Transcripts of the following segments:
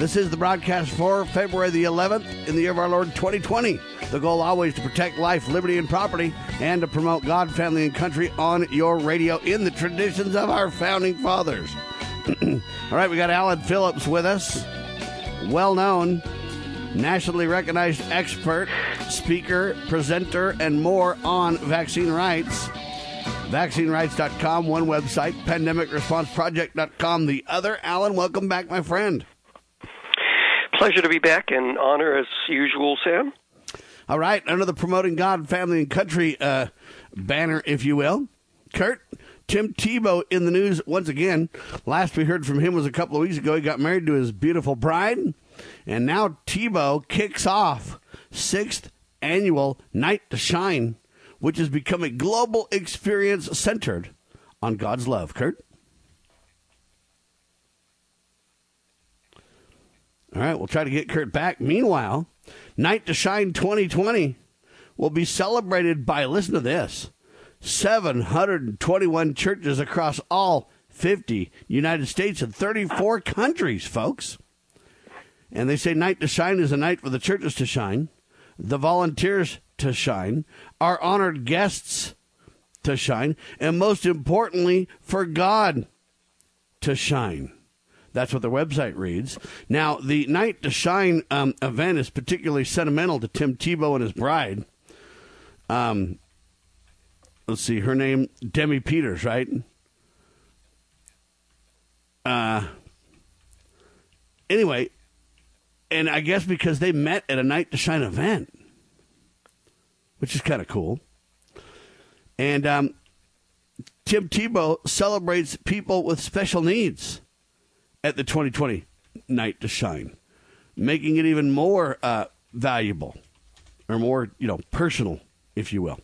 This is the broadcast for February the 11th in the year of our Lord 2020. The goal always to protect life, liberty, and property, and to promote God, family, and country on your radio in the traditions of our founding fathers. All right, we got Alan Phillips with us, well known, nationally recognized expert, speaker, presenter, and more on vaccine rights. VaccineRights.com, one website, PandemicResponseProject.com, the other. Alan, welcome back, my friend. Pleasure to be back and honor as usual, Sam. All right, under the promoting God, family, and country uh, banner, if you will. Kurt, Tim Tebow in the news once again. Last we heard from him was a couple of weeks ago. He got married to his beautiful bride, and now Tebow kicks off sixth annual Night to Shine, which has become a global experience centered on God's love. Kurt. All right, we'll try to get Kurt back. Meanwhile, Night to Shine 2020 will be celebrated by, listen to this, 721 churches across all 50 United States and 34 countries, folks. And they say Night to Shine is a night for the churches to shine, the volunteers to shine, our honored guests to shine, and most importantly, for God to shine. That's what their website reads. Now, the Night to Shine um, event is particularly sentimental to Tim Tebow and his bride. Um, let's see, her name Demi Peters, right? Uh, anyway, and I guess because they met at a Night to Shine event, which is kind of cool. And um, Tim Tebow celebrates people with special needs at the 2020 night to shine, making it even more uh, valuable or more, you know, personal, if you will.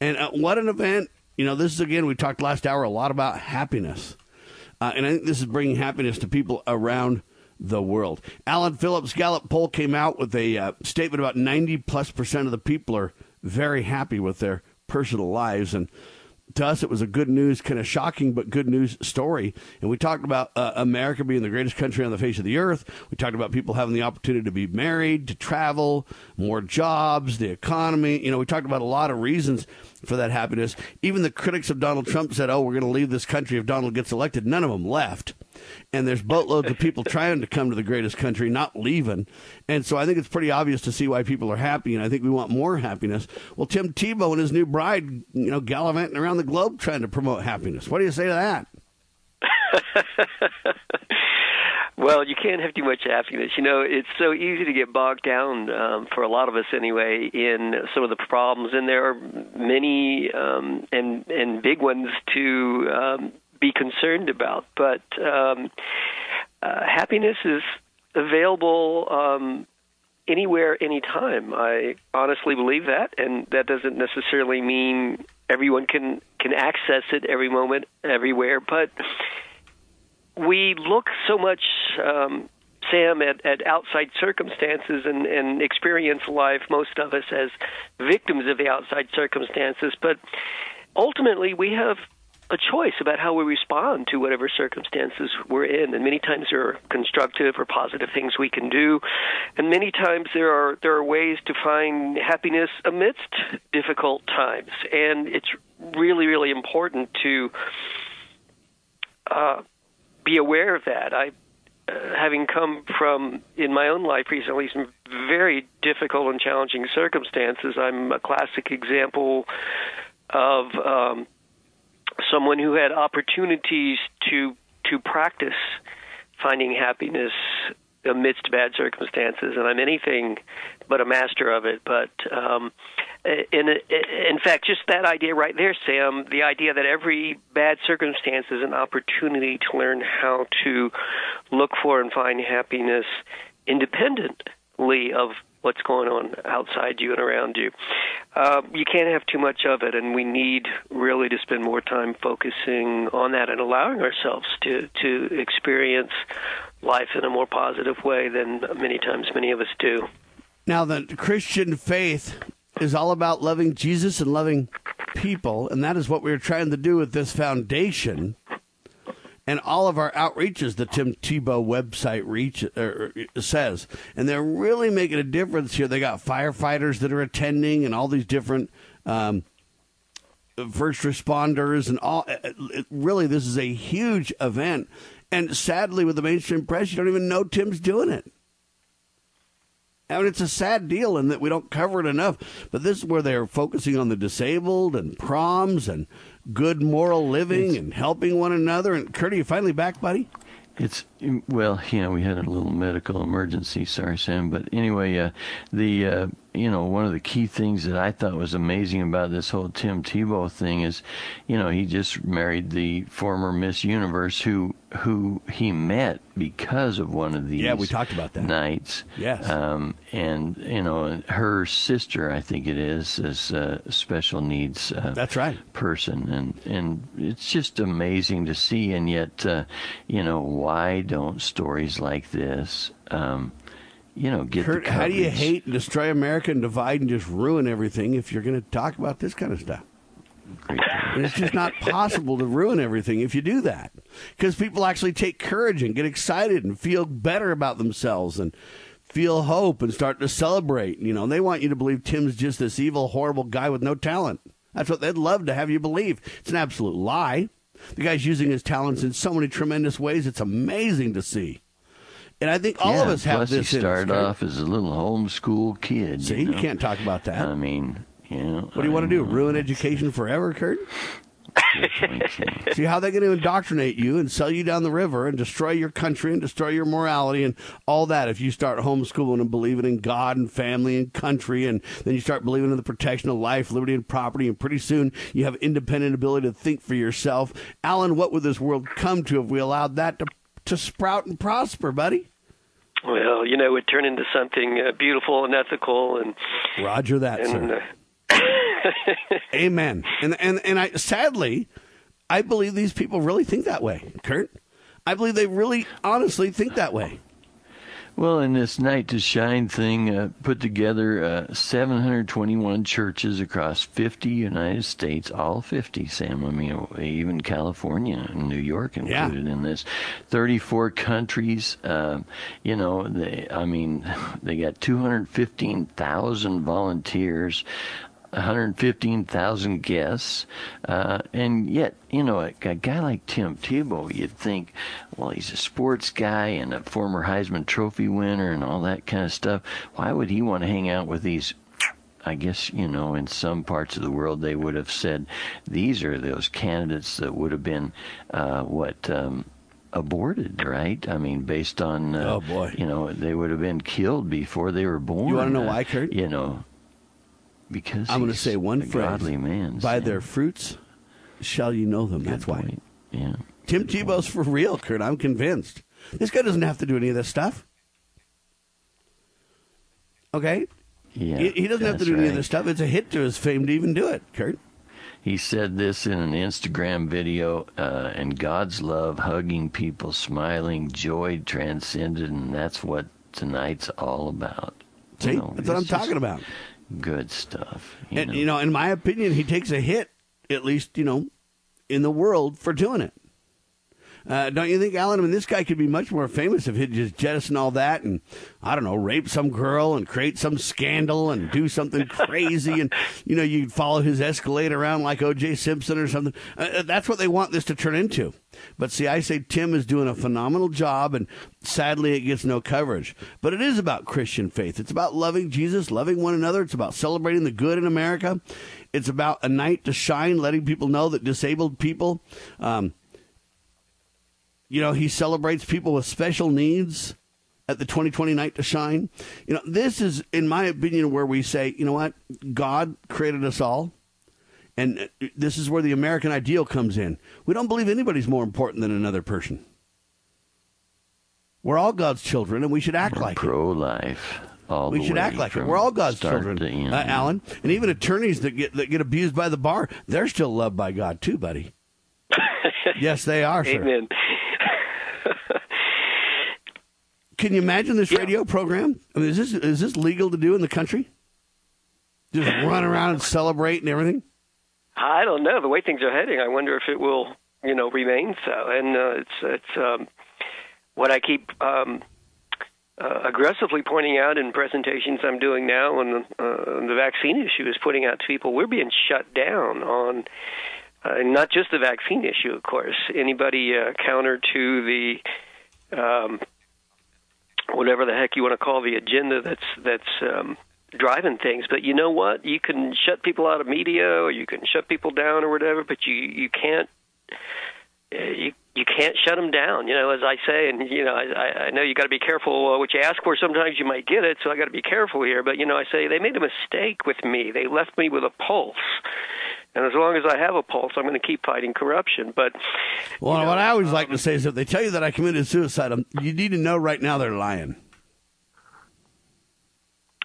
And uh, what an event! You know, this is again, we talked last hour a lot about happiness. Uh, and I think this is bringing happiness to people around the world. Alan Phillips Gallup poll came out with a uh, statement about 90 plus percent of the people are very happy with their personal lives. And to us, it was a good news, kind of shocking, but good news story. And we talked about uh, America being the greatest country on the face of the earth. We talked about people having the opportunity to be married, to travel, more jobs, the economy. You know, we talked about a lot of reasons for that happiness. Even the critics of Donald Trump said, oh, we're going to leave this country if Donald gets elected. None of them left and there's boatloads of people trying to come to the greatest country, not leaving. And so I think it's pretty obvious to see why people are happy, and I think we want more happiness. Well, Tim Tebow and his new bride, you know, gallivanting around the globe trying to promote happiness. What do you say to that? Well, you can't have too much happiness. You know, it's so easy to get bogged down um, for a lot of us anyway in some of the problems, and there are many um, and and big ones to um, be concerned about. But um, uh, happiness is available um, anywhere, anytime. I honestly believe that, and that doesn't necessarily mean everyone can can access it every moment, everywhere. But we look so much. Um, Sam, at, at outside circumstances and, and experience life, most of us as victims of the outside circumstances. But ultimately, we have a choice about how we respond to whatever circumstances we're in. And many times there are constructive or positive things we can do, and many times there are there are ways to find happiness amidst difficult times. And it's really really important to uh, be aware of that. I. Uh, having come from in my own life recently some very difficult and challenging circumstances, I'm a classic example of um, someone who had opportunities to to practice finding happiness amidst bad circumstances, and I'm anything but a master of it. But um, in in fact, just that idea right there, Sam, the idea that every bad circumstance is an opportunity to learn how to look for and find happiness independently of what's going on outside you and around you. Uh, you can't have too much of it, and we need really to spend more time focusing on that and allowing ourselves to to experience life in a more positive way than many times many of us do. Now, the Christian faith is all about loving Jesus and loving people, and that is what we're trying to do with this foundation and all of our outreaches the Tim Tebow website reach uh, says, and they're really making a difference here. They got firefighters that are attending, and all these different um, first responders, and all. It, really, this is a huge event, and sadly, with the mainstream press, you don't even know Tim's doing it. I mean, it's a sad deal in that we don't cover it enough. But this is where they're focusing on the disabled and proms and good moral living it's, and helping one another. And Kurt, are you finally back, buddy? It's well, yeah, we had a little medical emergency. Sorry, Sam, but anyway, uh, the uh, you know one of the key things that I thought was amazing about this whole Tim Tebow thing is, you know, he just married the former Miss Universe who who he met because of one of these. Yeah, we talked about that nights. Yes. Um, and you know, her sister, I think it is, is a special needs. Uh, That's right. Person, and and it's just amazing to see, and yet, uh, you know, why don't stories like this? Um, you know, get Kurt, how do you hate and destroy America and divide and just ruin everything if you're going to talk about this kind of stuff? And it's just not possible to ruin everything if you do that. Because people actually take courage and get excited and feel better about themselves and feel hope and start to celebrate. You know, they want you to believe Tim's just this evil, horrible guy with no talent. That's what they'd love to have you believe. It's an absolute lie. The guy's using his talents in so many tremendous ways. It's amazing to see. And I think all yeah, of us have plus this. He started off as a little homeschool kid. See, you, know? you can't talk about that. I mean, you know, what do you want to do? Ruin education forever, Kurt? See how they're going to indoctrinate you and sell you down the river and destroy your country and destroy your morality and all that if you start homeschooling and believing in God and family and country and then you start believing in the protection of life, liberty, and property and pretty soon you have independent ability to think for yourself. Alan, what would this world come to if we allowed that to to sprout and prosper, buddy? Well, you know, it would turn into something uh, beautiful and ethical and Roger that, and, sir. Uh, Amen. And and and I sadly, I believe these people really think that way, Kurt. I believe they really honestly think that way. Well, in this Night to Shine thing, uh, put together uh, 721 churches across 50 United States, all 50, Sam. I mean, even California and New York included yeah. in this. 34 countries. Uh, you know, they, I mean, they got 215,000 volunteers. 115,000 guests, uh, and yet, you know, a, a, guy like Tim Tebow, you'd think, well, he's a sports guy and a former Heisman Trophy winner and all that kind of stuff. Why would he want to hang out with these? I guess, you know, in some parts of the world, they would have said these are those candidates that would have been, uh, what, um, aborted, right? I mean, based on, uh, oh boy, you know, they would have been killed before they were born. You want to know why, Kurt? You know, because I'm going to say one phrase: godly man. By yeah. their fruits shall you know them. Good That's point. why. Yeah. Tim Good Tebow's point. for real, Kurt. I'm convinced. This guy doesn't have to do any of this stuff. Okay. Yeah, he, he doesn't have to do that's any of this stuff. It's a hit to his fame to even do it, Kurt. He said this in an Instagram video, uh, and God's love, hugging people, smiling, joy transcended, and that's what tonight's all about. See, You know, that's what I'm it's talking about. Good stuff. You and know. you know, in my opinion, he takes a hit, at least you know, in the world for doing it. Uh, don't you think, Alan? I mean, this guy could be much more famous if he'd just jettison all that and, I don't know, rape some girl and create some scandal and do something crazy. And, you know, you'd follow his Escalade around like O.J. Simpson or something. Uh, that's what they want this to turn into. But see, I say Tim is doing a phenomenal job, and sadly, it gets no coverage. But it is about Christian faith. It's about loving Jesus, loving one another. It's about celebrating the good in America. It's about a night to shine, letting people know that disabled people, um, you know, he celebrates people with special needs at the 2020 Night to Shine. You know, this is, in my opinion, where we say, you know what, God created us all. And this is where the American ideal comes in. We don't believe anybody's more important than another person. We're all God's children, and we should act We're like it. pro-life. all we should act like it. We're all God's children, uh, Alan. And even attorneys that get that get abused by the bar, they're still loved by God too, buddy. yes, they are. Sir. Amen. Can you imagine this Yeah. radio program? I mean, is this is this legal to do in the country? Just run around and celebrate and everything. I don't know the way things are heading. I wonder if it will, you know, remain so. And uh, it's it's um, what I keep um, uh, aggressively pointing out in presentations I'm doing now on the, uh, the vaccine issue is putting out to people we're being shut down on. Uh, not just the vaccine issue, of course. Anybody uh, counter to the um, whatever the heck you want to call the agenda that's that's um, driving things. But you know what? You can shut people out of media, or you can shut people down, or whatever. But you you can't uh, you you can't shut them down. You know, as I say, and you know, I I know you got to be careful uh, what you ask for. Sometimes you might get it, so I got to be careful here. But you know, I say they made a mistake with me. They left me with a pulse. And as long as I have a pulse, I'm going to keep fighting corruption. But Well, know, what I always like to say is if they tell you that I committed suicide, um, you need to know right now they're lying.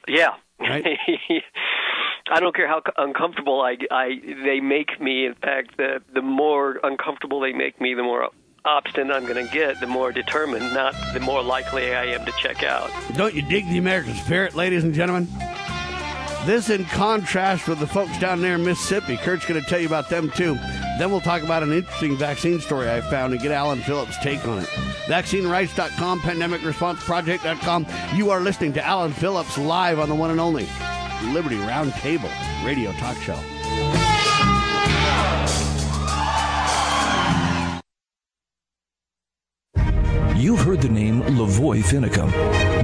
Yeah. Right? I don't care how uncomfortable I, I they make me. In fact, the the more uncomfortable they make me, the more obstinate I'm going to get. The more determined, not the more likely I am to check out. Don't you dig the American spirit, ladies and gentlemen? This in contrast with the folks down there in Mississippi. Kurt's going to tell you about them too. Then we'll talk about an interesting vaccine story I found and get Alan Phillips' take on it. VaccineRights.com, PandemicResponseProject.com. You are listening to Alan Phillips live on the one and only Liberty Roundtable Radio Talk Show. You've heard the name Lavoy Finicum.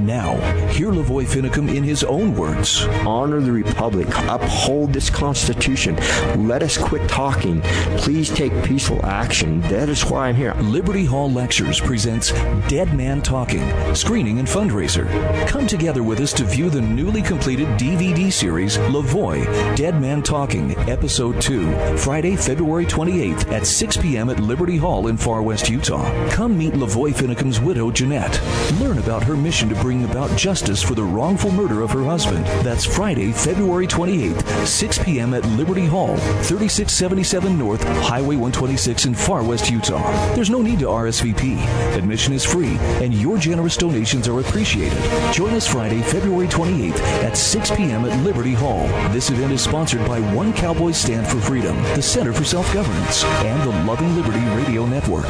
Now, hear Lavoy Finicum in his own words. honor the republic, uphold this constitution. Let us quit talking. Please take peaceful action. That is why I'm here. Liberty Hall Lectures presents Dead Man Talking, screening and fundraiser. Come together with us to view the newly completed DVD series Lavoy, Dead Man Talking, Episode 2, Friday, February 28th at 6 p.m. at Liberty Hall in Farr West, Utah. Come meet Lavoy Widow, Jeanette. Learn about her mission to bring about justice for the wrongful murder of her husband. That's Friday, February 28th, 6 p.m. at Liberty Hall, 3677 North, Highway 126 in Farr West, Utah. There's no need to RSVP. Admission is free, and your generous donations are appreciated. Join us Friday, February 28th at 6 p.m. at Liberty Hall. This event is sponsored by One Cowboy Stand for Freedom, the Center for Self Governance, and the Loving Liberty Radio Network.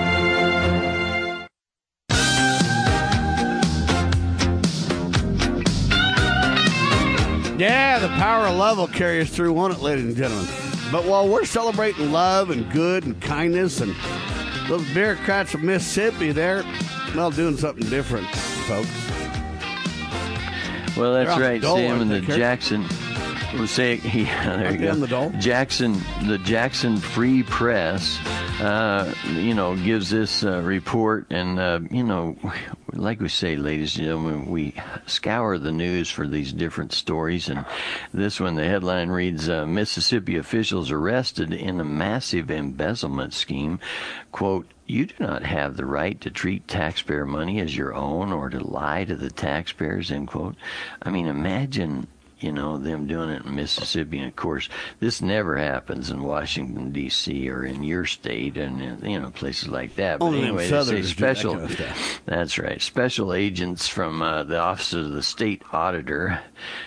Yeah, the power of love will carry us through, won't it, ladies and gentlemen? But while we're celebrating love and good and kindness, and those bureaucrats of Mississippi, they're well doing something different, folks. Well, that's They're off the right, Sam, and the Kurt? Jackson. We'll say, yeah, there you go. the? Jackson, the Jackson Free Press, uh, you know, gives this uh, report, and uh, you know, like we say, ladies and gentlemen, we scour the news for these different stories, and this one, the headline reads: uh, Mississippi officials arrested in a massive embezzlement scheme. Quote. You do not have the right to treat taxpayer money as your own or to lie to the taxpayers, end quote. I mean, imagine you know, them doing it in Mississippi. And of course, this never happens in Washington D.C. or in your state, and uh, you know places like that. But Only anyway, they say do that special. kind of. That's right. Special agents from uh, the Office of the State Auditor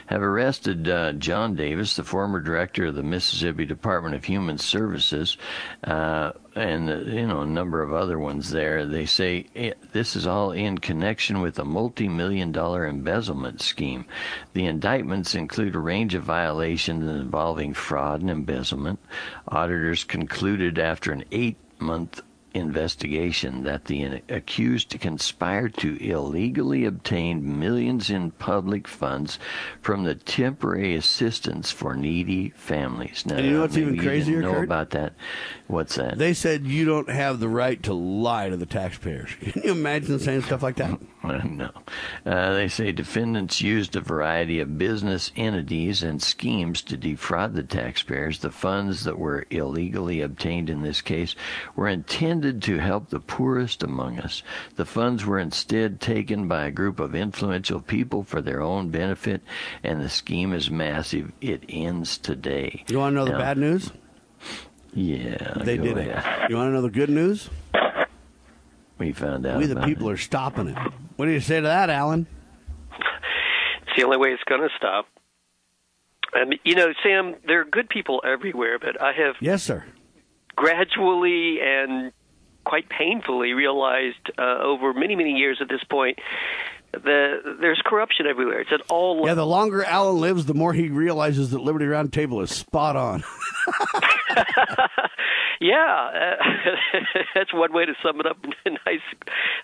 have arrested uh, John Davis, the former director of the Mississippi Department of Human Services, uh, and uh, you know a number of other ones there. They say this is all in connection with a multi-million dollar embezzlement scheme. The indictments include a range of violations involving fraud and embezzlement. Auditors concluded after an eight-month investigation that the accused conspired to illegally obtain millions in public funds from the temporary assistance for needy families. Now, And you know what's even crazier, know Kurt? about that? What's that? They said you don't have the right to lie to the taxpayers. Can you imagine saying stuff like that? no. Uh, they say defendants used a variety of business entities and schemes to defraud the taxpayers. The funds that were illegally obtained in this case were intended to help the poorest among us. The funds were instead taken by a group of influential people for their own benefit, and the scheme is massive. It ends today. You want to know the Now, bad news? Yeah, They go did it. You want to know the good news? We found out. We, the about people, it. are stopping it. What do you say to that, Alan? It's the only way it's going to stop. Um, you know, Sam, there are good people everywhere, but I have Yes, sir. gradually and quite painfully realized uh, over many, many years at this point that there's corruption everywhere. It's at all Levels. Yeah, the longer Alan lives, the more he realizes that Liberty Roundtable is spot on. Yeah, uh, that's one way to sum it up nice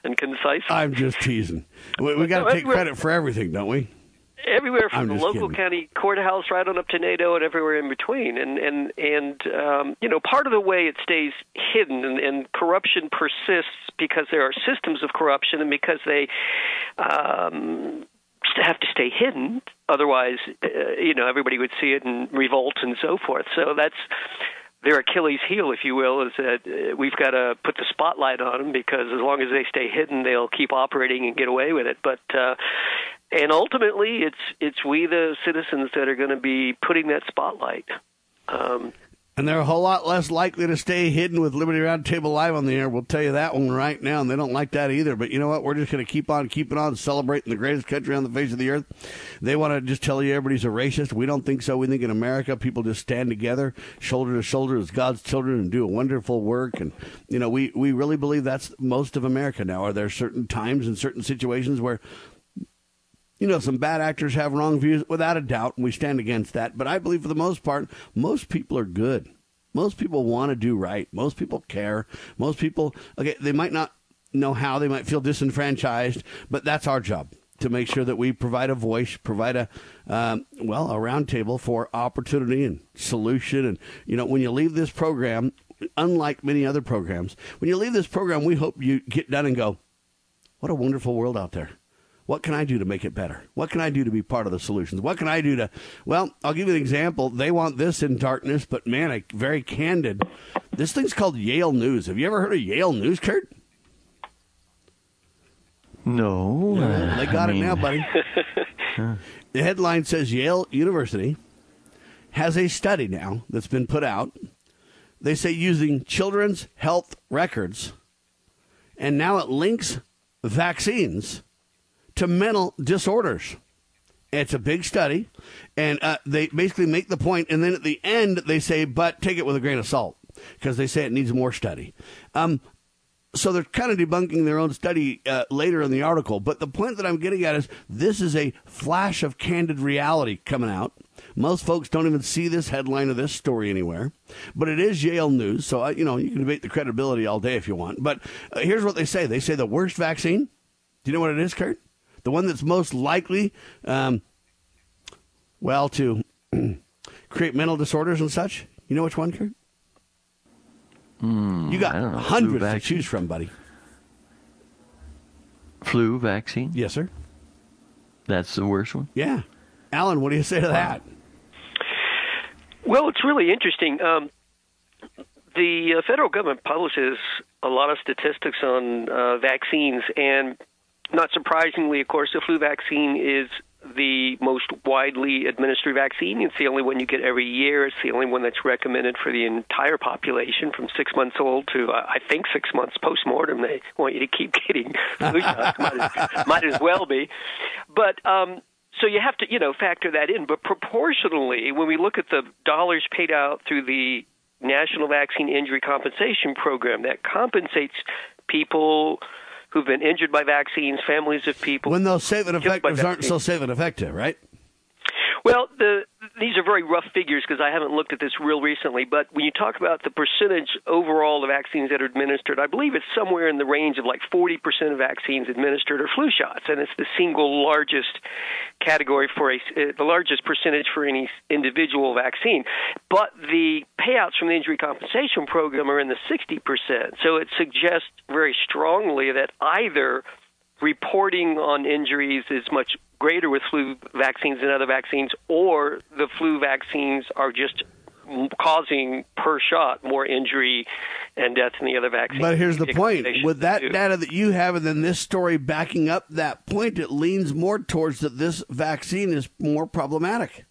and concise. I'm just teasing. We, we got to take credit for everything, don't we? Everywhere from the local kidding. county courthouse right on up to NATO and everywhere in between. And and and um, you know, part of the way it stays hidden and, and corruption persists because there are systems of corruption and because they um, have to stay hidden. Otherwise, uh, you know, everybody would see it and revolt and so forth. So that's their Achilles heel, if you will, is that uh, we've got to put the spotlight on them because as long as they stay hidden, they'll keep operating and get away with it. But uh, and ultimately, it's it's we the citizens that are going to be putting that spotlight. Um, And they're a whole lot less likely to stay hidden with Liberty Roundtable Live on the air. We'll tell you that one right now. And they don't like that either. But you know what? We're just going to keep on keeping on celebrating the greatest country on the face of the earth. They want to just tell you everybody's a racist. We don't think so. We think in America, people just stand together, shoulder to shoulder as God's children and do a wonderful work. And, you know, we, we really believe that's most of America now. Are there certain times and certain situations where you know, some bad actors have wrong views, without a doubt, and we stand against that. But I believe for the most part, most people are good. Most people want to do right. Most people care. Most people, okay, they might not know how, they might feel disenfranchised, but that's our job to make sure that we provide a voice, provide a, um, well, a roundtable for opportunity and solution. And, you know, when you leave this program, unlike many other programs, when you leave this program, we hope you get done and go, what a wonderful world out there. What can I do to make it better? What can I do to be part of the solutions? What can I do to, well, I'll give you an example. They want this in darkness, but man, I, very candid. This thing's called Yale News. Have you ever heard of Yale News, Kurt? No, uh, they got I it now, buddy. the headline says Yale University has a study now that's been put out. They say using children's health records, and now it links vaccines to mental disorders. It's a big study, and uh, they basically make the point, and then at the end they say, "But take it with a grain of salt," because they say it needs more study. Um, so they're kind of debunking their own study uh, later in the article. But the point that I'm getting at is this is a flash of candid reality coming out. Most folks don't even see this headline of this story anywhere, but it is Yale News. So uh, you know you can debate the credibility all day if you want. But uh, here's what they say: They say the worst vaccine. Do you know what it is, Kurt? The one that's most likely, um, well, to create mental disorders and such. You know which one, Kurt? you got I don't know. Flu hundreds to choose from, buddy. flu vaccine. Yes, sir. That's the worst one. Yeah. Alan, what do you say to that? Well, it's really interesting. Um, the uh, federal government publishes a lot of statistics on uh, vaccines, and not surprisingly, of course, the flu vaccine is the most widely administered vaccine. It's the only one you get every year. It's the only one that's recommended for the entire population from six months old to, uh, I think, six months post mortem. They want you to keep getting flu shots. might, as, might as well be. But um, so you have to, you know, factor that in. But proportionally, when we look at the dollars paid out through the National Vaccine Injury Compensation Program that compensates people who've been injured by vaccines, families of people. When those safe and effective aren't so safe and effective, right? Well, the, these are very rough figures because I haven't looked at this real recently. But when you talk about the percentage overall of vaccines that are administered, I believe it's somewhere in the range of like 40% of vaccines administered are flu shots, and it's the single largest category for a uh, the largest percentage for any individual vaccine. But the payouts from the injury compensation program are in the 60%. So it suggests very strongly that either reporting on injuries is much greater with flu vaccines than other vaccines, or the flu vaccines are just causing per shot more injury and death than the other vaccines. But here's the point: with that data that you have, and then this story backing up that point, it leans more towards that this vaccine is more problematic.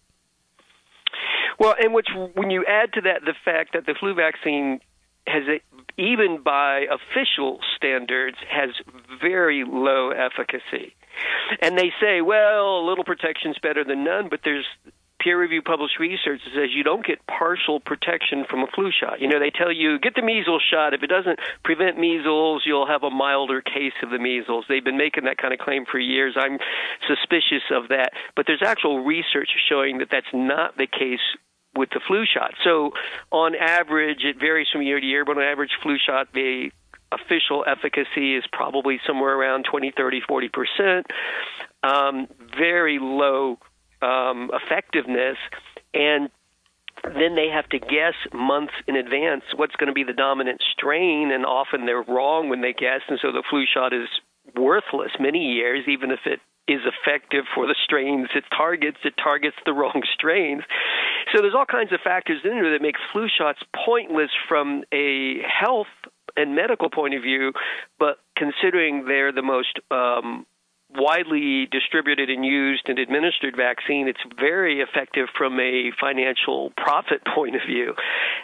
Well, and which when you add to that the fact that the flu vaccine has a, even by official standards has very low efficacy. And they say, well, a little protection is better than none, but there's peer reviewed published research that says you don't get partial protection from a flu shot. You know, they tell you get the measles shot. If it doesn't prevent measles, you'll have a milder case of the measles. They've been making that kind of claim for years. I'm suspicious of that. But there's actual research showing that that's not the case with the flu shot. So on average, it varies from year to year, but on average, flu shot, the official efficacy is probably somewhere around 20, 30, 40 percent. Um, very low um, effectiveness, and then they have to guess months in advance what's going to be the dominant strain, and often they're wrong when they guess, and so the flu shot is worthless many years, even if it is effective for the strains it targets. It targets the wrong strains. So there's all kinds of factors in there that make flu shots pointless from a health and medical point of view, but considering they're the most um, widely distributed and used and administered vaccine, it's very effective from a financial profit point of view.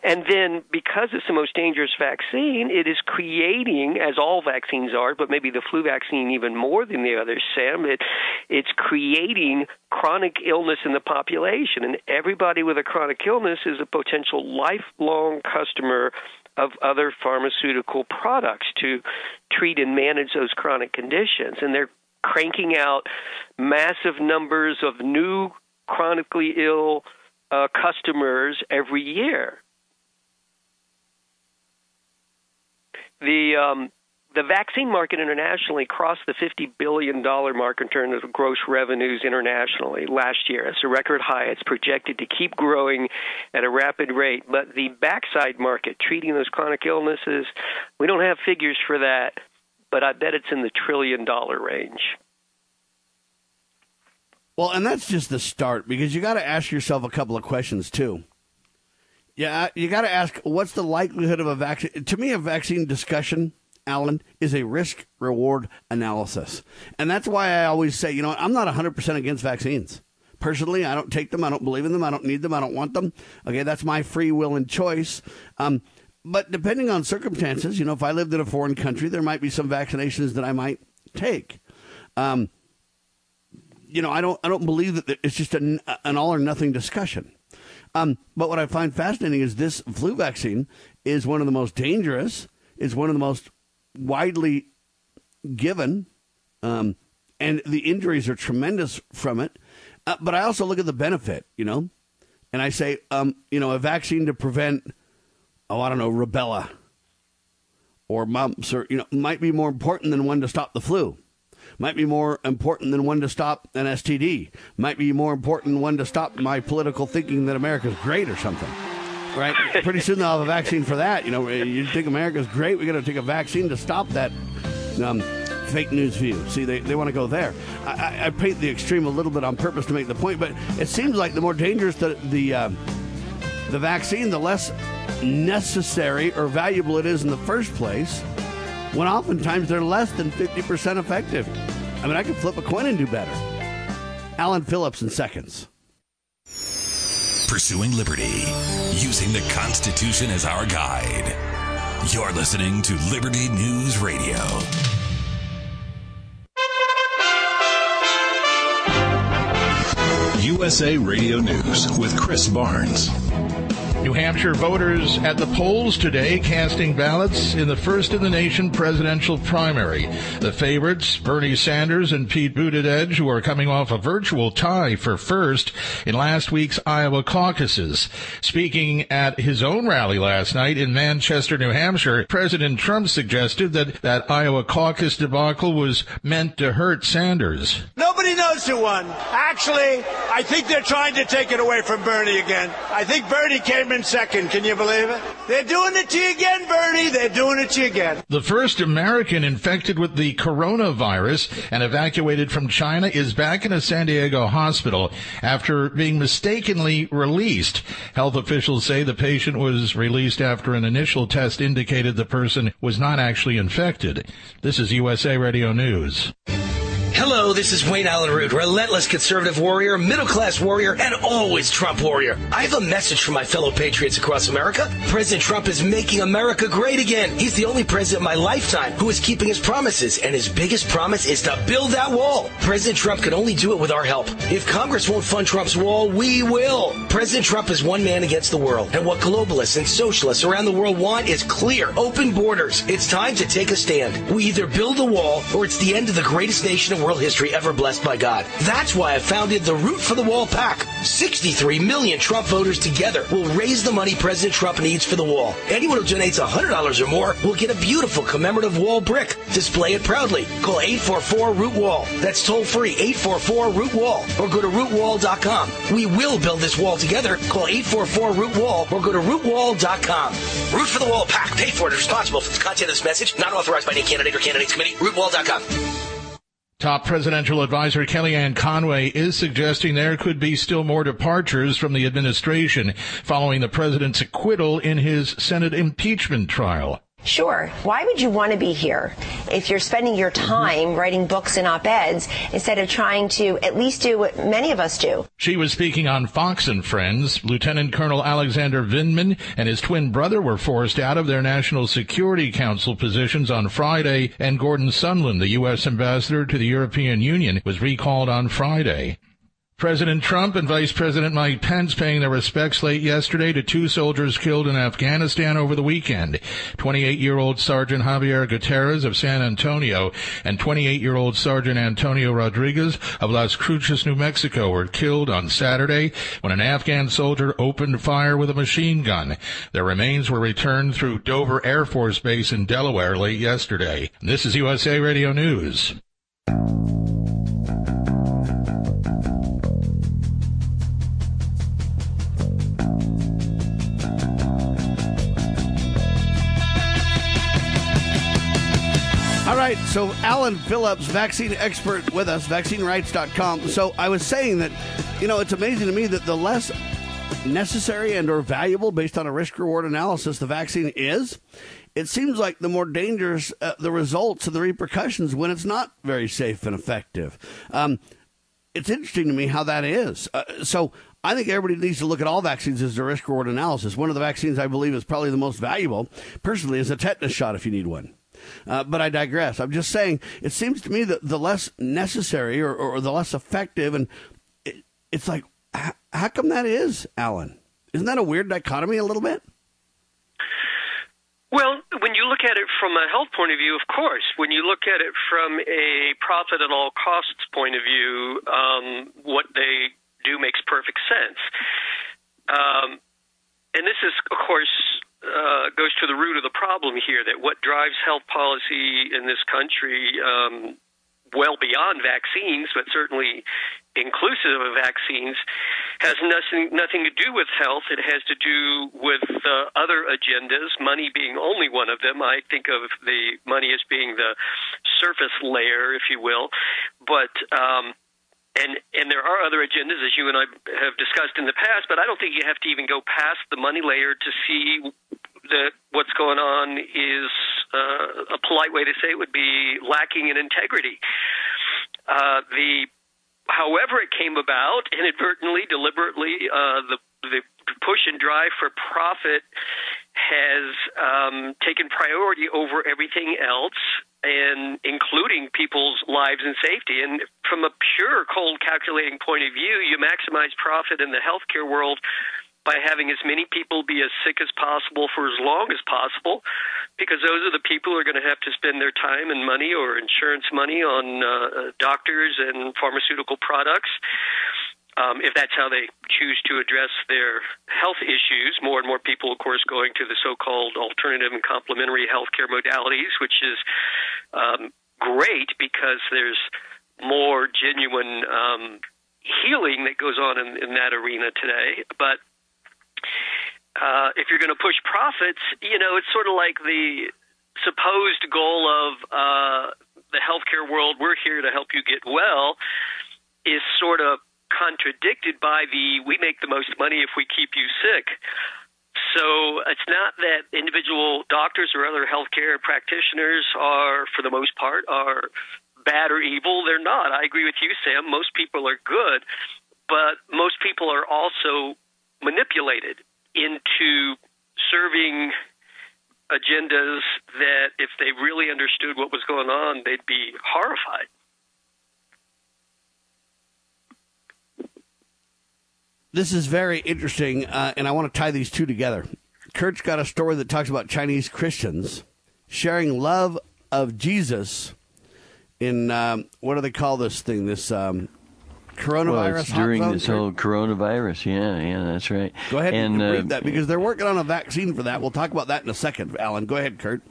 And then because it's the most dangerous vaccine, it is creating, as all vaccines are, but maybe the flu vaccine even more than the others, Sam, it, it's creating chronic illness in the population. And everybody with a chronic illness is a potential lifelong customer of other pharmaceutical products to treat and manage those chronic conditions. And they're cranking out massive numbers of new chronically ill uh, customers every year. The um, the vaccine market internationally crossed the $50 billion mark in terms of gross revenues internationally last year. It's a record high. It's projected to keep growing at a rapid rate. But the backside market, treating those chronic illnesses, we don't have figures for that, but I bet it's in the trillion dollar range. Well, and that's just the start because you got to ask yourself a couple of questions too. Yeah, you got to ask what's the likelihood of a vaccine? To me, a vaccine discussion, Alan, is a risk reward analysis. And that's why I always say, you know, I'm not 100% against vaccines. Personally, I don't take them. I don't believe in them. I don't need them. I don't want them. Okay, that's my free will and choice. Um, but depending on circumstances, you know, if I lived in a foreign country, there might be some vaccinations that I might take. Um, you know, I don't, I don't believe that it's just an, an all or nothing discussion. Um, but what I find fascinating is this flu vaccine is one of the most dangerous, is one of the most widely given, um, and the injuries are tremendous from it. Uh, but I also look at the benefit, you know, and I say, um, you know, a vaccine to prevent, oh, I don't know, rubella or mumps, or you know, might be more important than one to stop the flu might be more important than one to stop an STD, might be more important than one to stop my political thinking that America's great or something. Right? Pretty soon they'll have a vaccine for that. You know, you think America's great, we got to take a vaccine to stop that. Um, fake news view. See, they, they want to go there. I, I, I, paint the extreme a little bit on purpose to make the point, but it seems like the more dangerous the the, uh, the vaccine, the less necessary or valuable it is in the first place when oftentimes they're less than 50% effective. I mean, I could flip a coin and do better. Alan Phillips in seconds. Pursuing liberty, using the Constitution as our guide. You're listening to Liberty News Radio. USA Radio News with Chris Barnes. New Hampshire voters at the polls today casting ballots in the first in the nation presidential primary. The favorites, Bernie Sanders and Pete Buttigieg, who are coming off a virtual tie for first in last week's Iowa caucuses. Speaking at his own rally last night in Manchester, New Hampshire, President Trump suggested that that Iowa caucus debacle was meant to hurt Sanders. Nobody knows who won. Actually, I think they're trying to take it away from Bernie again. I think Bernie came in second. Can you believe it? They're doing it to you again, Bernie. They're doing it to you again. The first American infected with the coronavirus and evacuated from China is back in a San Diego hospital after being mistakenly released. Health officials say the patient was released after an initial test indicated the person was not actually infected. This is USA Radio News. This is Wayne Allyn Root, relentless conservative warrior, middle class warrior, and always Trump warrior. I have a message for my fellow patriots across America. President Trump is making America great again. He's the only president in my lifetime who is keeping his promises, and his biggest promise is to build that wall. President Trump can only do it with our help. If Congress won't fund Trump's wall, we will. President Trump is one man against the world, and what globalists and socialists around the world want is clear, open borders. It's time to take a stand. We either build a wall, or it's the end of the greatest nation in world history ever blessed by God. That's why I founded the Root for the Wall PAC. 63 million Trump voters together will raise the money President Trump needs for the wall. Anyone who donates $100 or more will get a beautiful commemorative wall brick. Display it proudly. Call 844 Root Wall. That's toll free 844 Root Wall or go to rootwall.com. We will build this wall together. Call 844 Root Wall or go to rootwall.com. Root for the Wall PAC. Paid for and responsible for the content of this message. Not authorized by any candidate or candidates committee. Rootwall.com. Top presidential advisor Kellyanne Conway is suggesting there could be still more departures from the administration following the president's acquittal in his Senate impeachment trial. Sure. Why would you want to be here if you're spending your mm-hmm. time writing books and op-eds instead of trying to at least do what many of us do? She was speaking on Fox and Friends. Lieutenant Colonel Alexander Vindman and his twin brother were forced out of their National Security Council positions on Friday, and Gordon Sondland, the U.S. ambassador to the European Union, was recalled on Friday. President Trump and Vice President Mike Pence paying their respects late yesterday to two soldiers killed in Afghanistan over the weekend. 28-year-old Sergeant Javier Gutierrez of San Antonio and 28-year-old Sergeant Antonio Rodriguez of Las Cruces, New Mexico were killed on Saturday when an Afghan soldier opened fire with a machine gun. Their remains were returned through Dover Air Force Base in Delaware late yesterday. This is USA Radio News. All right, so Alan Phillips, vaccine expert with us, vaccinerights.com. So I was saying that, you know, it's amazing to me that the less necessary and or valuable based on a risk reward analysis the vaccine is, it seems like the more dangerous uh, the results and the repercussions when it's not very safe and effective. Um, it's interesting to me how that is. Uh, so I think everybody needs to look at all vaccines as a risk reward analysis. One of the vaccines I believe is probably the most valuable, personally, is a tetanus shot if you need one. Uh, but I digress. I'm just saying it seems to me that the less necessary or, or the less effective, and it, it's like, h- how come that is, Alan? Isn't that a weird dichotomy a little bit? Well, when you look at it from a health point of view, of course. When you look at it from a profit at all costs point of view, um, what they do makes perfect sense. Um, and this is, of course, uh, goes to the root of the problem here that what drives health policy in this country, um, well beyond vaccines, but certainly inclusive of vaccines, has nothing nothing to do with health. It has to do with uh, other agendas, money being only one of them. I think of the money as being the surface layer, if you will, but. Um, and and there are other agendas, as you and I have discussed in the past, but I don't think you have to even go past the money layer to see that what's going on is uh, a polite way to say it would be lacking in integrity. Uh, the however it came about, inadvertently, deliberately, uh, the the push and drive for profit has um, taken priority over everything else, and including people's lives and safety. And from a pure cold calculating point of view, you maximize profit in the healthcare world by having as many people be as sick as possible for as long as possible, because those are the people who are going to have to spend their time and money or insurance money on uh, doctors and pharmaceutical products um, if that's how they choose to address their health issues. More and more people, of course, going to the so-called alternative and complementary healthcare modalities, which is um, great because there's more genuine um, healing that goes on in, in that arena today. But uh, if you're going to push profits, you know, it's sort of like the supposed goal of uh, the healthcare world. We're here to help you get well. Is sort of contradicted by the we make the most money if we keep you sick. So it's not that individual doctors or other healthcare practitioners are, for the most part, are bad or evil. They're not. I agree with you, Sam. Most people are good, but most people are also manipulated into serving agendas that, if they really understood what was going on, they'd be horrified. This is very interesting, uh, and I want to tie these two together. Kurt's got a story that talks about Chinese Christians sharing love of Jesus in um, what do they call this thing? This um, coronavirus well, it's during this whole coronavirus. Yeah, yeah, that's right. Go ahead and, and read uh, that because they're working on a vaccine for that. We'll talk about that in a second, Alan. Go ahead, Kurt.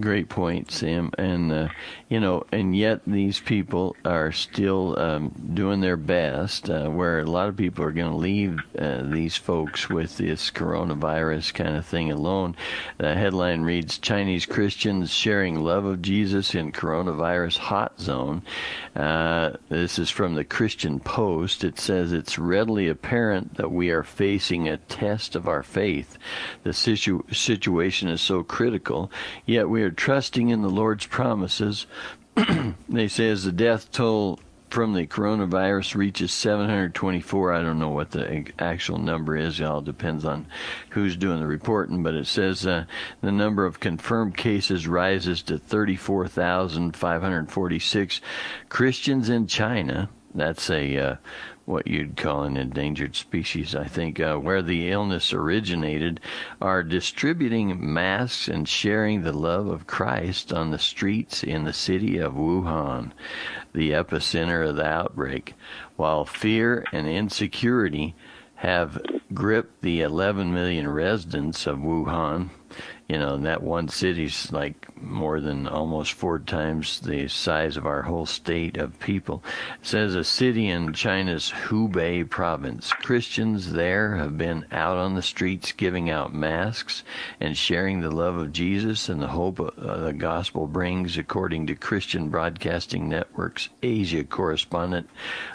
Great point, Sam. And uh, you know, and yet these people are still um, doing their best. Uh, where a lot of people are going to leave uh, these folks with this coronavirus kind of thing alone. The headline reads: Chinese Christians sharing love of Jesus in coronavirus hot zone. Uh, this is from the Christian Post. It says it's readily apparent that we are facing a test of our faith. The situ- situation is so critical. Yet yet we are trusting in the Lord's promises. they say as the death toll from the coronavirus reaches 724. I don't know what the actual number is. It all depends on who's doing the reporting, but it says uh, the number of confirmed cases rises to 34,546. Christians in China, that's a uh, what you'd call an endangered species, I think, uh, where the illness originated, are distributing masks and sharing the love of Christ on the streets in the city of Wuhan, the epicenter of the outbreak, while fear and insecurity have gripped the 11 million residents of Wuhan you know, that one city's like more than almost four times the size of our whole state of people. It says a city in China's Hubei province. Christians there have been out on the streets giving out masks and sharing the love of Jesus and the hope uh, the gospel brings, according to Christian Broadcasting Network's Asia correspondent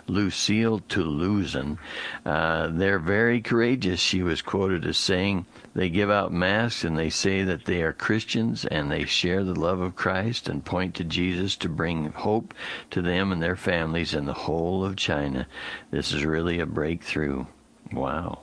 Lucille Talusan. Uh, they're very courageous, she was quoted as saying. They give out masks and they say that they are Christians and they share the love of Christ and point to Jesus to bring hope to them and their families and the whole of China. This is really a breakthrough. Wow.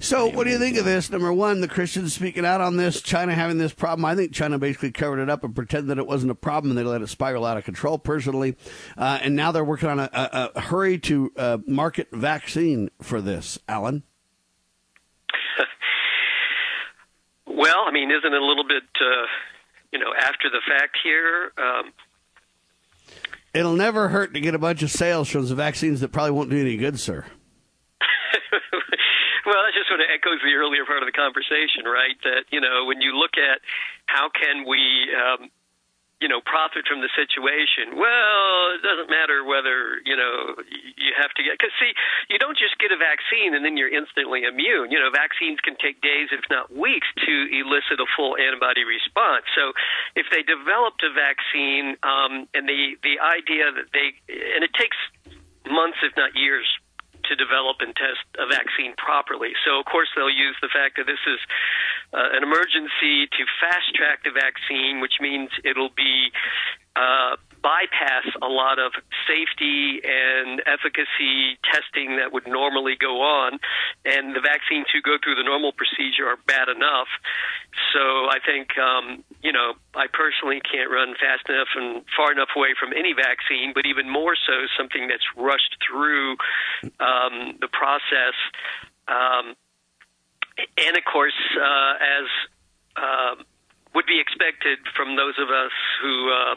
So, what do you think of this? Number one, the Christians speaking out on this, China having this problem. I think China basically covered it up and pretended that it wasn't a problem, and they let it spiral out of control. Personally, uh, and now they're working on a, a, a hurry to uh, market vaccine for this. Alan. Well, I mean, isn't it a little bit, uh, you know, after the fact here? Um, It'll never hurt to get a bunch of sales from the vaccines that probably won't do any good, sir. well, that just sort of echoes the earlier part of the conversation, right? That you know, when you look at how can we um, you know, profit from the situation. Well, it doesn't matter whether, you know, you have to get, because see, you don't just get a vaccine and then you're instantly immune. You know, vaccines can take days, if not weeks, to elicit a full antibody response. So if they developed a vaccine, um, and the, the idea that they, and it takes months, if not years, to develop and test a vaccine properly. So, of course, they'll use the fact that this is uh, an emergency to fast track the vaccine, which means it'll be uh, bypass a lot of safety and efficacy testing that would normally go on, and the vaccines who go through the normal procedure are bad enough. So I think, um, you know, I personally can't run fast enough and far enough away from any vaccine, but even more so, something that's rushed through um, the process. Um, and of course, uh, as uh, would be expected from those of us who uh,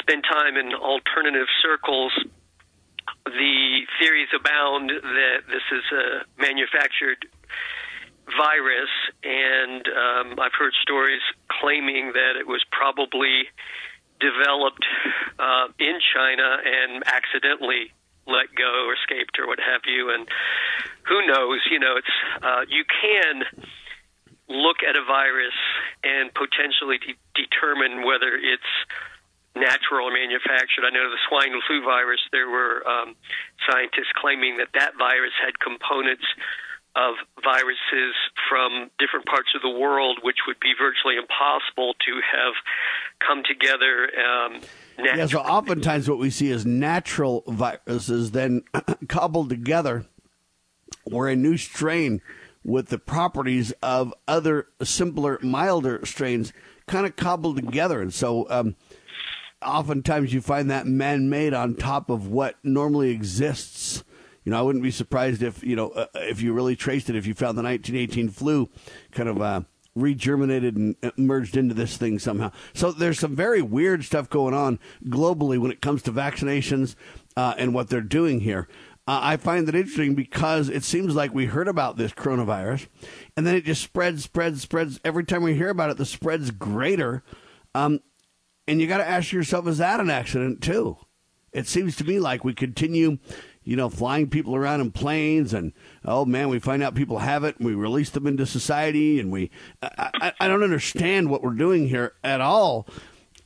spend time in alternative circles, the theories abound that this is a manufactured virus, and um, I've heard stories claiming that it was probably developed uh, in China and accidentally let go or escaped or what have you. And who knows? You know, it's uh, you can look at a virus and potentially de- determine whether it's natural or manufactured. I know the swine flu virus, there were um, scientists claiming that that virus had components of viruses from different parts of the world, which would be virtually impossible to have come together. Um, yeah, so oftentimes what we see is natural viruses then cobbled together, where a new strain with the properties of other simpler, milder strains kind of cobbled together. And so um, oftentimes you find that man made on top of what normally exists. You know, I wouldn't be surprised if, you know, uh, if you really traced it, if you found the 1918 flu kind of uh, regerminated and uh, merged into this thing somehow. So there's some very weird stuff going on globally when it comes to vaccinations uh, and what they're doing here. Uh, I find that interesting because it seems like we heard about this coronavirus, and then it just spreads, spreads, spreads. Every time we hear about it, the spread's greater. Um, and you got to ask yourself, is that an accident too? It seems to me like we continue, you know, flying people around in planes, and oh man, we find out people have it, and we release them into society, and we. I, I, I don't understand what we're doing here at all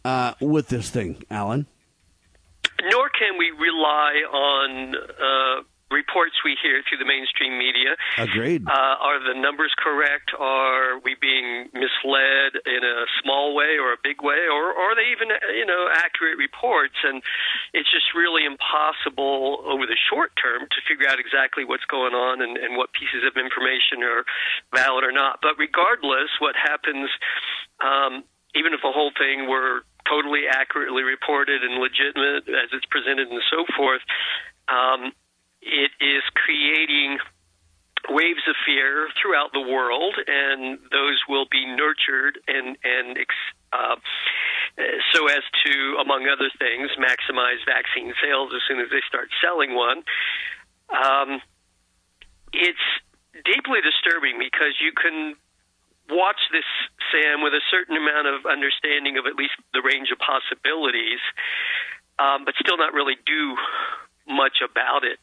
uh, with this thing, Alan nor can we rely on uh, reports we hear through the mainstream media. Agreed. Uh, are the numbers correct? Are we being misled in a small way or a big way, or, or are they even you know accurate reports? And it's just really impossible over the short term to figure out exactly what's going on and, and what pieces of information are valid or not. But regardless, what happens. Um, even if the whole thing were totally accurately reported and legitimate as it's presented and so forth, um, it is creating waves of fear throughout the world, and those will be nurtured and and uh, so as to, among other things, maximize vaccine sales as soon as they start selling one. Um, it's deeply disturbing because you can watch this, Sam, with a certain amount of understanding of at least the range of possibilities, um, but still not really do much about it,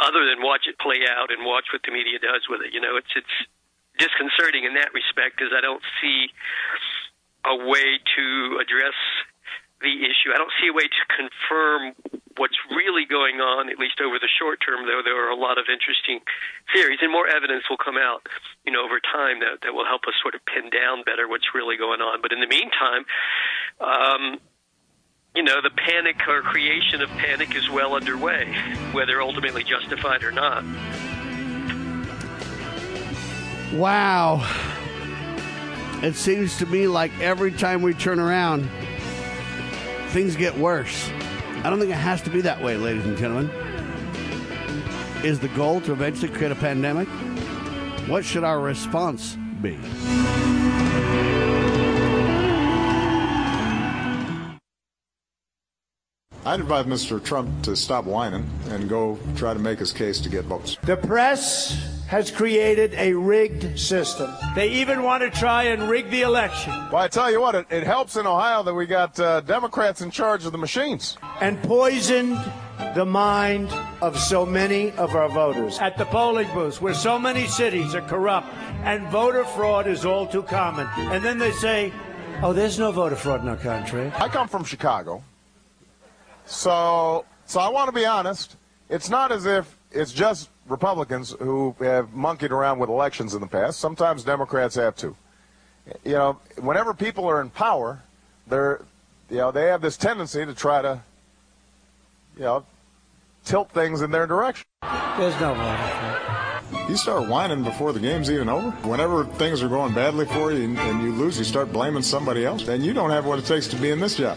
other than watch it play out and watch what the media does with it. You know, it's it's disconcerting in that respect because I don't see a way to address the issue. I don't see a way to confirm what's really going on, at least over the short term, though there are a lot of interesting theories, and more evidence will come out, you know, over time that, that will help us sort of pin down better what's really going on. But in the meantime, um, you know, the panic or creation of panic is well underway, whether ultimately justified or not. Wow. It seems to me like every time we turn around, things get worse. I don't think it has to be that way, ladies and gentlemen. Is the goal to eventually create a pandemic? What should our response be? I'd advise Mr. Trump to stop whining and go try to make his case to get votes. The press has created a rigged system. They even want to try and rig the election. Well, I tell you what, it, it helps in Ohio that we got uh, Democrats in charge of the machines. And poisoned the mind of so many of our voters. At the polling booths, where so many cities are corrupt and voter fraud is all too common. And then they say, oh, there's no voter fraud in our country. I come from Chicago. So, so I want to be honest. It's not as if it's just Republicans who have monkeyed around with elections in the past. Sometimes Democrats have to. You know, whenever people are in power, they're you know, they have this tendency to try to, you know, tilt things in their direction. There's no way. You start whining before the game's even over. Whenever things are going badly for you and, and you lose, you start blaming somebody else. And you don't have what it takes to be in this job.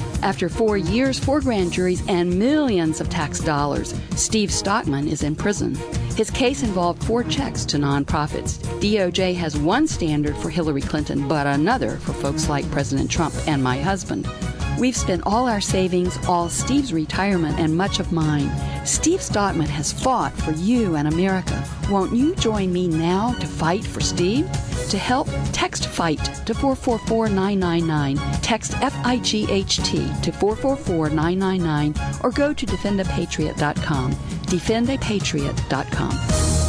After four years, four grand juries, and millions of tax dollars, Steve Stockman is in prison. His case involved four checks to nonprofits. DOJ has one standard for Hillary Clinton, but another for folks like President Trump and my husband. We've spent all our savings, all Steve's retirement, and much of mine. Steve Stockman has fought for you and America. Won't you join me now to fight for Steve? To help, text FIGHT to 444999, Text F I G H T to 444 999 or go to defendapatriot.com. Defendapatriot.com.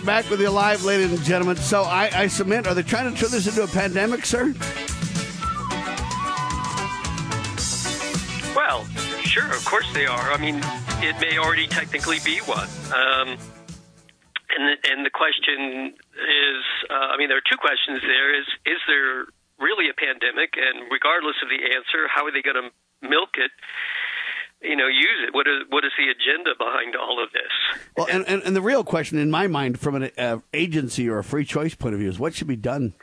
right, back with you live, ladies and gentlemen. So I, I submit, are they trying to turn this into a pandemic, sir? Well, sure, of course they are. I mean, it may already technically be one. Um, and the, and the question is, uh, I mean, there are two questions there. Is is there really a pandemic? And regardless of the answer, how are they going to milk it? You know, use it. What is what is the agenda behind all of this? Well, and, and, and the real question in my mind, from an uh, agency or a free choice point of view, is what should be done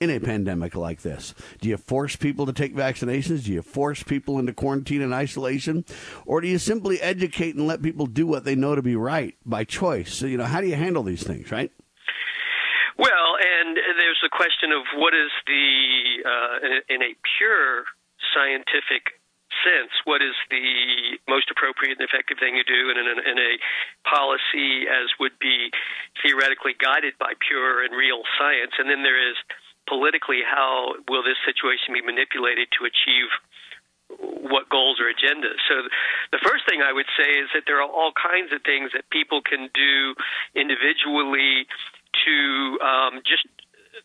in a pandemic like this? Do you force people to take vaccinations? Do you force people into quarantine and isolation? Or do you simply educate and let people do what they know to be right by choice? So, you know, how do you handle these things, right? Well, and there's the question of what is the, uh, in, in a pure scientific sense, what is the most appropriate and effective thing to do in, in, in a policy as would be theoretically guided by pure and real science? And then there is politically how will this situation be manipulated to achieve what goals or agendas. So the first thing I would say is that there are all kinds of things that people can do individually to um, just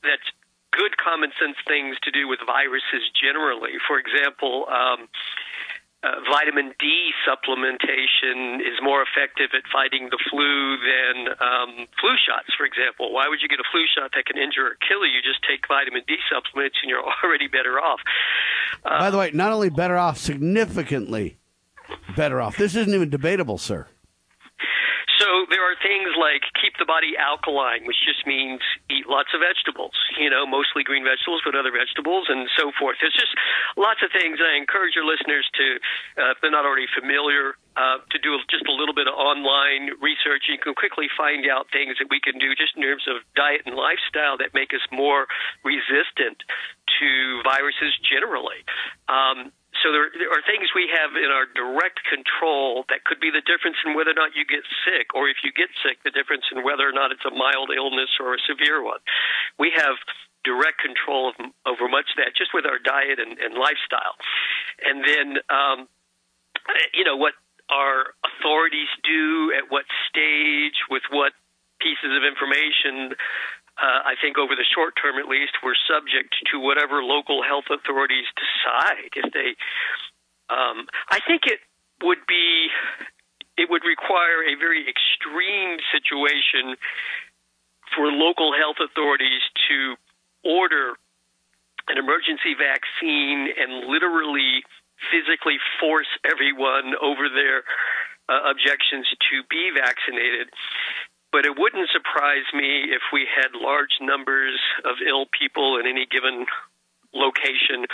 that's good common sense things to do with viruses generally. For example, um, uh, vitamin D supplementation is more effective at fighting the flu than um, flu shots, for example. Why would you get a flu shot that can injure or kill you? You just take vitamin D supplements and you're already better off. Uh, By the way, not only better off, significantly better off. This isn't even debatable, sir. There are things like keep the body alkaline, which just means eat lots of vegetables, you know, mostly green vegetables, but other vegetables and so forth. There's just lots of things. I encourage your listeners to, uh, if they're not already familiar, uh, to do just a little bit of online research. You can quickly find out things that we can do just in terms of diet and lifestyle that make us more resistant to viruses generally. Um, so there, there, are things we have in our direct control that could be the difference in whether or not you get sick, or if you get sick, the difference in whether or not it's a mild illness or a severe one. We have direct control of, over much of that just with our diet and, and lifestyle. And then, um, you know, what our authorities do at what stage with what pieces of information uh, I think over the short term at least, we're subject to whatever local health authorities decide. If they, um, I think it would be, it would require a very extreme situation for local health authorities to order an emergency vaccine and literally physically force everyone over their uh, objections to be vaccinated but it wouldn't surprise me if we had large numbers of ill people in any given location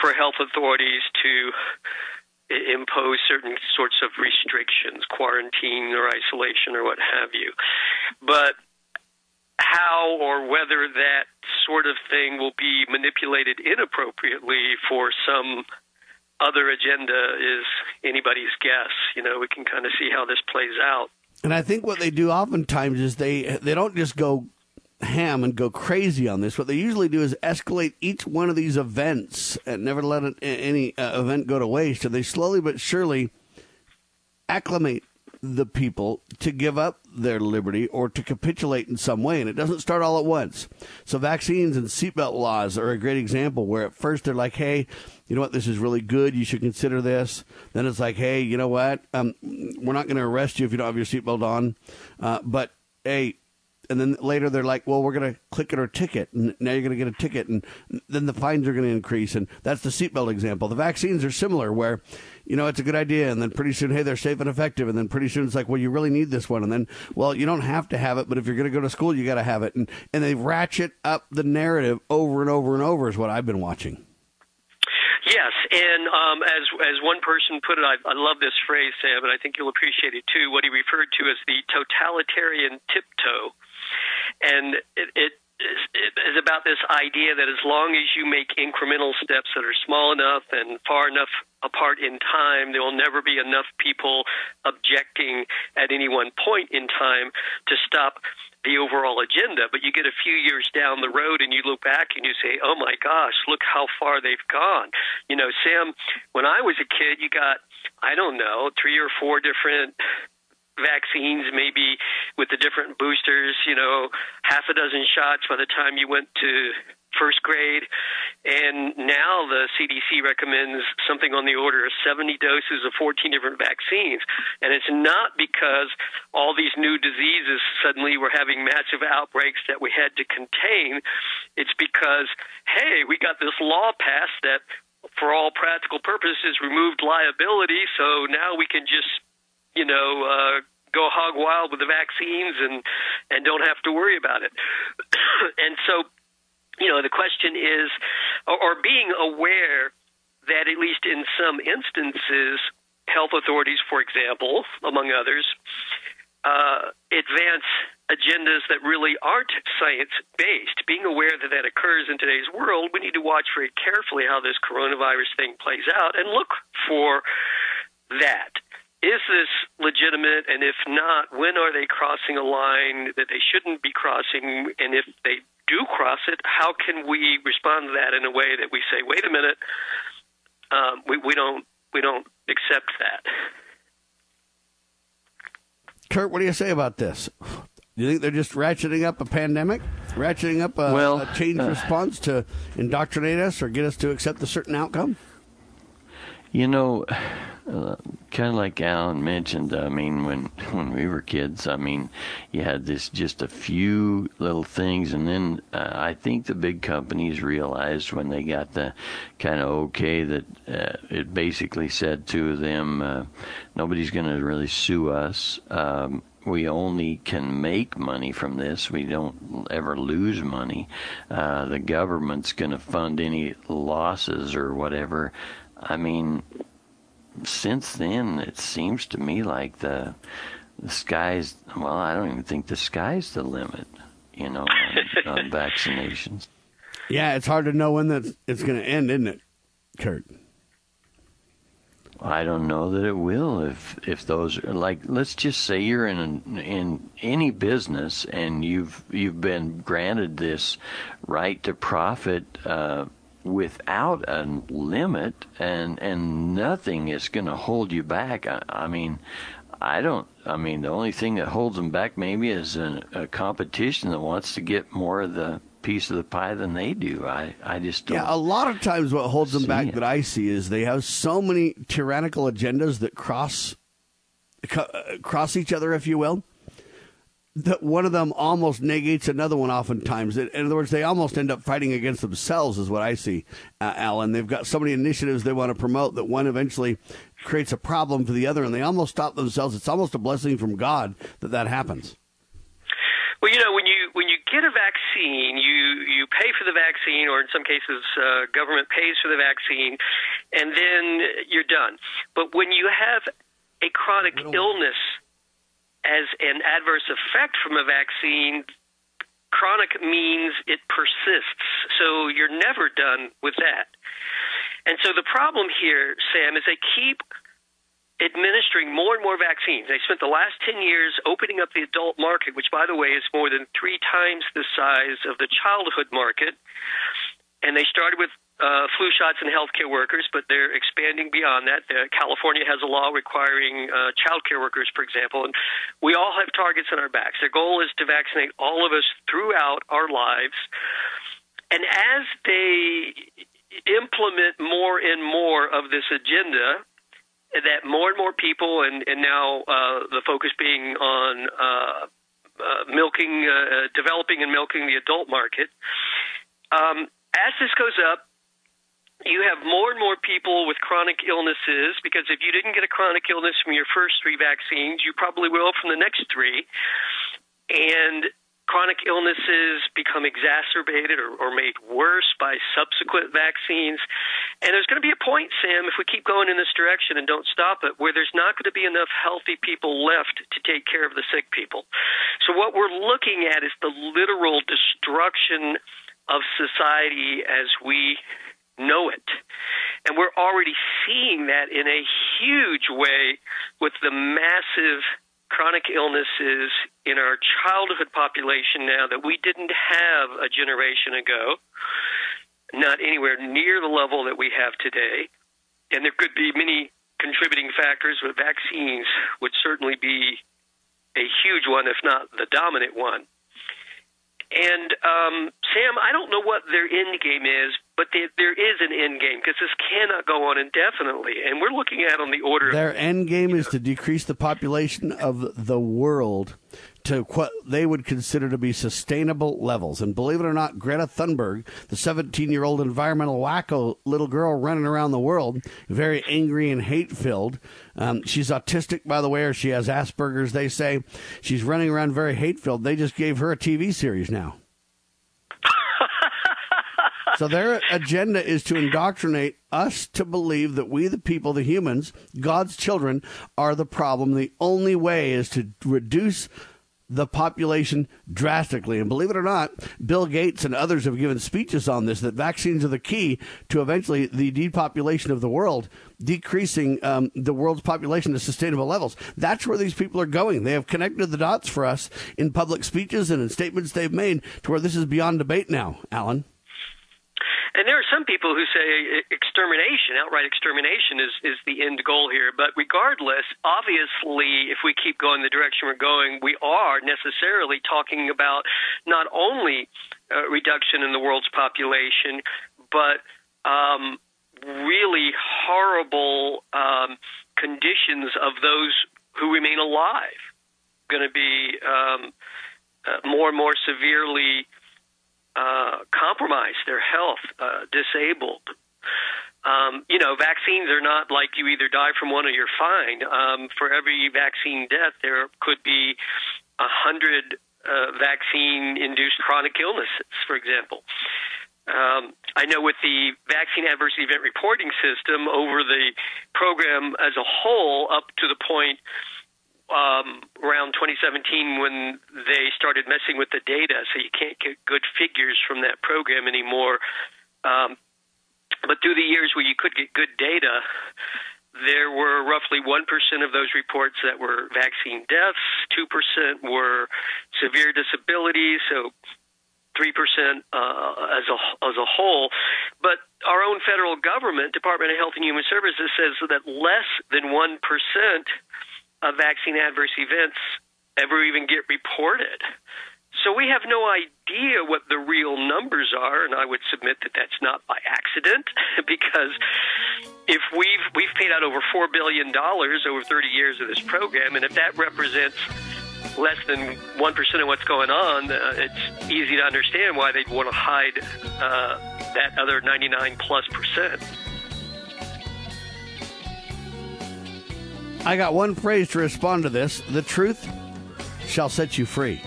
for health authorities to impose certain sorts of restrictions, quarantine or isolation or what have you. But how or whether that sort of thing will be manipulated inappropriately for some other agenda is anybody's guess. You know, we can kind of see how this plays out. And I think what they do oftentimes is they they don't just go ham and go crazy on this. What they usually do is escalate each one of these events and never let any uh, event go to waste. And they slowly but surely acclimate the people to give up their liberty or to capitulate in some way. And it doesn't start all at once. So vaccines and seatbelt laws are a great example where at first they're like, hey, you know what, this is really good. You should consider this. Then it's like, hey, you know what, um, we're not going to arrest you if you don't have your seatbelt on. Uh, but hey, and then later they're like, well, we're going to click it or ticket, and now you're going to get a ticket, and then the fines are going to increase, and that's the seatbelt example. The vaccines are similar, where you know it's a good idea, and then pretty soon, hey, they're safe and effective, and then pretty soon it's like, well, you really need this one, and then, well, you don't have to have it, but if you're going to go to school, you got to have it, and and they ratchet up the narrative over and over and over is what I've been watching. Yes, and um, as as one person put it, I, I love this phrase, Sam, and I think you'll appreciate it too. What he referred to as the totalitarian tiptoe, and it, it is, it is about this idea that as long as you make incremental steps that are small enough and far enough apart in time, there will never be enough people objecting at any one point in time to stop the overall agenda. But you get a few years down the road and you look back and you say, oh my gosh, look how far they've gone. You know, Sam, when I was a kid, you got, I don't know, three or four different vaccines, maybe with the different boosters, you know, half a dozen shots by the time you went to first grade. And now the CDC recommends something on the order of 70 doses of 14 different vaccines. And it's not because all these new diseases suddenly were having massive outbreaks that we had to contain. It's because, hey, we got this law passed that for all practical purposes removed liability, so now we can just, you know, uh, go hog wild with the vaccines and and don't have to worry about it. and so you know, the question is, or, or being aware that at least in some instances, health authorities, for example, among others, uh, advance agendas that really aren't science based. Being aware that that occurs in today's world, we need to watch very carefully how this coronavirus thing plays out and look for that. Is this legitimate? And if not, when are they crossing a line that they shouldn't be crossing? And if they do cross it, how can we respond to that in a way that we say, "Wait a minute, um, we, we don't we don't accept that." Kurt, what do you say about this? Do you think they're just ratcheting up a pandemic, ratcheting up a, well, a change uh, response to indoctrinate us or get us to accept a certain outcome? You know, uh, kind of like Alan mentioned. I mean, when when we were kids, I mean, you had this just a few little things, and then uh, I think the big companies realized when they got the kind of okay that uh, it basically said to them, uh, nobody's going to really sue us. Um, we only can make money from this. We don't ever lose money. Uh, the government's going to fund any losses or whatever. I mean, since then, it seems to me like the the sky's well, I don't even think the sky's the limit. You know, on, on vaccinations. Yeah, it's hard to know when that it's going to end, isn't it, Kurt? I don't know that it will. If if those are like, let's just say you're in an, in any business and you've you've been granted this right to profit. Uh, without a limit and and nothing is going to hold you back I, I, mean i don't i mean the only thing that holds them back maybe is an, a competition that wants to get more of the piece of the pie than they do i i just don't yeah a lot of times what holds them back it. that i see is they have so many tyrannical agendas that cross uh, cross each other if you will that one of them almost negates another one oftentimes. In other words, they almost end up fighting against themselves, is what I see, uh, Alan. They've got so many initiatives they want to promote that one eventually creates a problem for the other, and they almost stop themselves. It's almost a blessing from God that that happens. Well, you know, when you when you get a vaccine, you you pay for the vaccine, or in some cases, uh, government pays for the vaccine, and then you're done. But when you have a chronic illness as an adverse effect from a vaccine, chronic means it persists. So you're never done with that. And so the problem here, Sam, is they keep administering more and more vaccines. They spent the last 10 years opening up the adult market, which, by the way, is more than three times the size of the childhood market. And they started with uh, flu shots and healthcare workers, but they're expanding beyond that. Uh, California has a law requiring uh, child care workers, for example, and we all have targets on our backs. Their goal is to vaccinate all of us throughout our lives. And as they implement more and more of this agenda, that more and more people, and, and now uh, the focus being on uh, uh, milking, uh, developing and milking the adult market. Um, as this goes up, you have more and more people with chronic illnesses because if you didn't get a chronic illness from your first three vaccines, you probably will from the next three. And chronic illnesses become exacerbated or, or made worse by subsequent vaccines. And there's going to be a point, Sam, if we keep going in this direction and don't stop it, where there's not going to be enough healthy people left to take care of the sick people. So what we're looking at is the literal destruction of society as we know it. And we're already seeing that in a huge way with the massive chronic illnesses in our childhood population now that we didn't have a generation ago, not anywhere near the level that we have today. And there could be many contributing factors, but vaccines would certainly be a huge one, if not the dominant one. And um, Sam, I don't know what their end game is, but they, there is an end game because this cannot go on indefinitely, and we're looking at on the order. Their end game is to decrease the population of the world to what they would consider to be sustainable levels. And believe it or not, Greta Thunberg, the 17 year old environmental wacko little girl running around the world, very angry and hate filled. Um, she's autistic, by the way, or she has Asperger's, they say. She's running around very hate filled. They just gave her a TV series now. So their agenda is to indoctrinate us to believe that we, the people, the humans, God's children, are the problem. The only way is to reduce the population drastically. And believe it or not, Bill Gates and others have given speeches on this that vaccines are the key to eventually the depopulation of the world, decreasing um, the world's population to sustainable levels. That's where these people are going. They have connected the dots for us in public speeches and in statements they've made to where this is beyond debate now, Alan. And there are some people who say extermination, outright extermination, is, is the end goal here. But regardless, obviously, if we keep going the direction we're going, we are necessarily talking about not only uh, reduction in the world's population, but um, really horrible um, conditions of those who remain alive. Going to be um, uh, more and more severely uh, compromised, their health uh, disabled. Um, you know, vaccines are not like you either die from one or you're fine. Um, for every vaccine death, there could be a hundred uh, vaccine-induced chronic illnesses, for example. Um, I know with the vaccine adverse event reporting system over the program as a whole, up to the point um, around 2017 when they started messing with the data, so you can't get good figures from that program anymore. Um, but through the years where you could get good data, there were roughly 1% of those reports that were vaccine deaths, 2% were severe disabilities, so 3% uh, as, a, as a whole. But our own federal government, Department of Health and Human Services, says that less than 1% of vaccine adverse events ever even get reported. So we have no idea what the real numbers are, and I would submit that that's not by accident, because if we've we've paid out over four billion dollars over 30 years of this program, and if that represents less than one percent of what's going on, uh, it's easy to understand why they'd want to hide uh, that other 99 plus percent. I got one phrase to respond to this the truth shall set you free.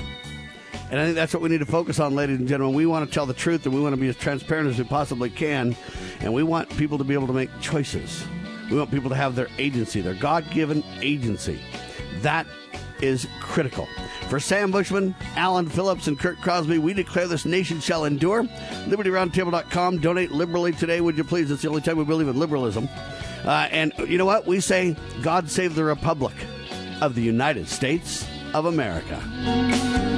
And I think that's what we need to focus on, ladies and gentlemen. We want to tell the truth and we want to be as transparent as we possibly can. And we want people to be able to make choices. We want people to have their agency, their God given agency. That is critical. For Sam Bushman, Alan Phillips, and Kurt Crosby, we declare this nation shall endure. LibertyRoundtable.com. Donate liberally today, would you please? It's the only time we believe in liberalism. Uh, and you know what? We say, God save the Republic of the United States of America.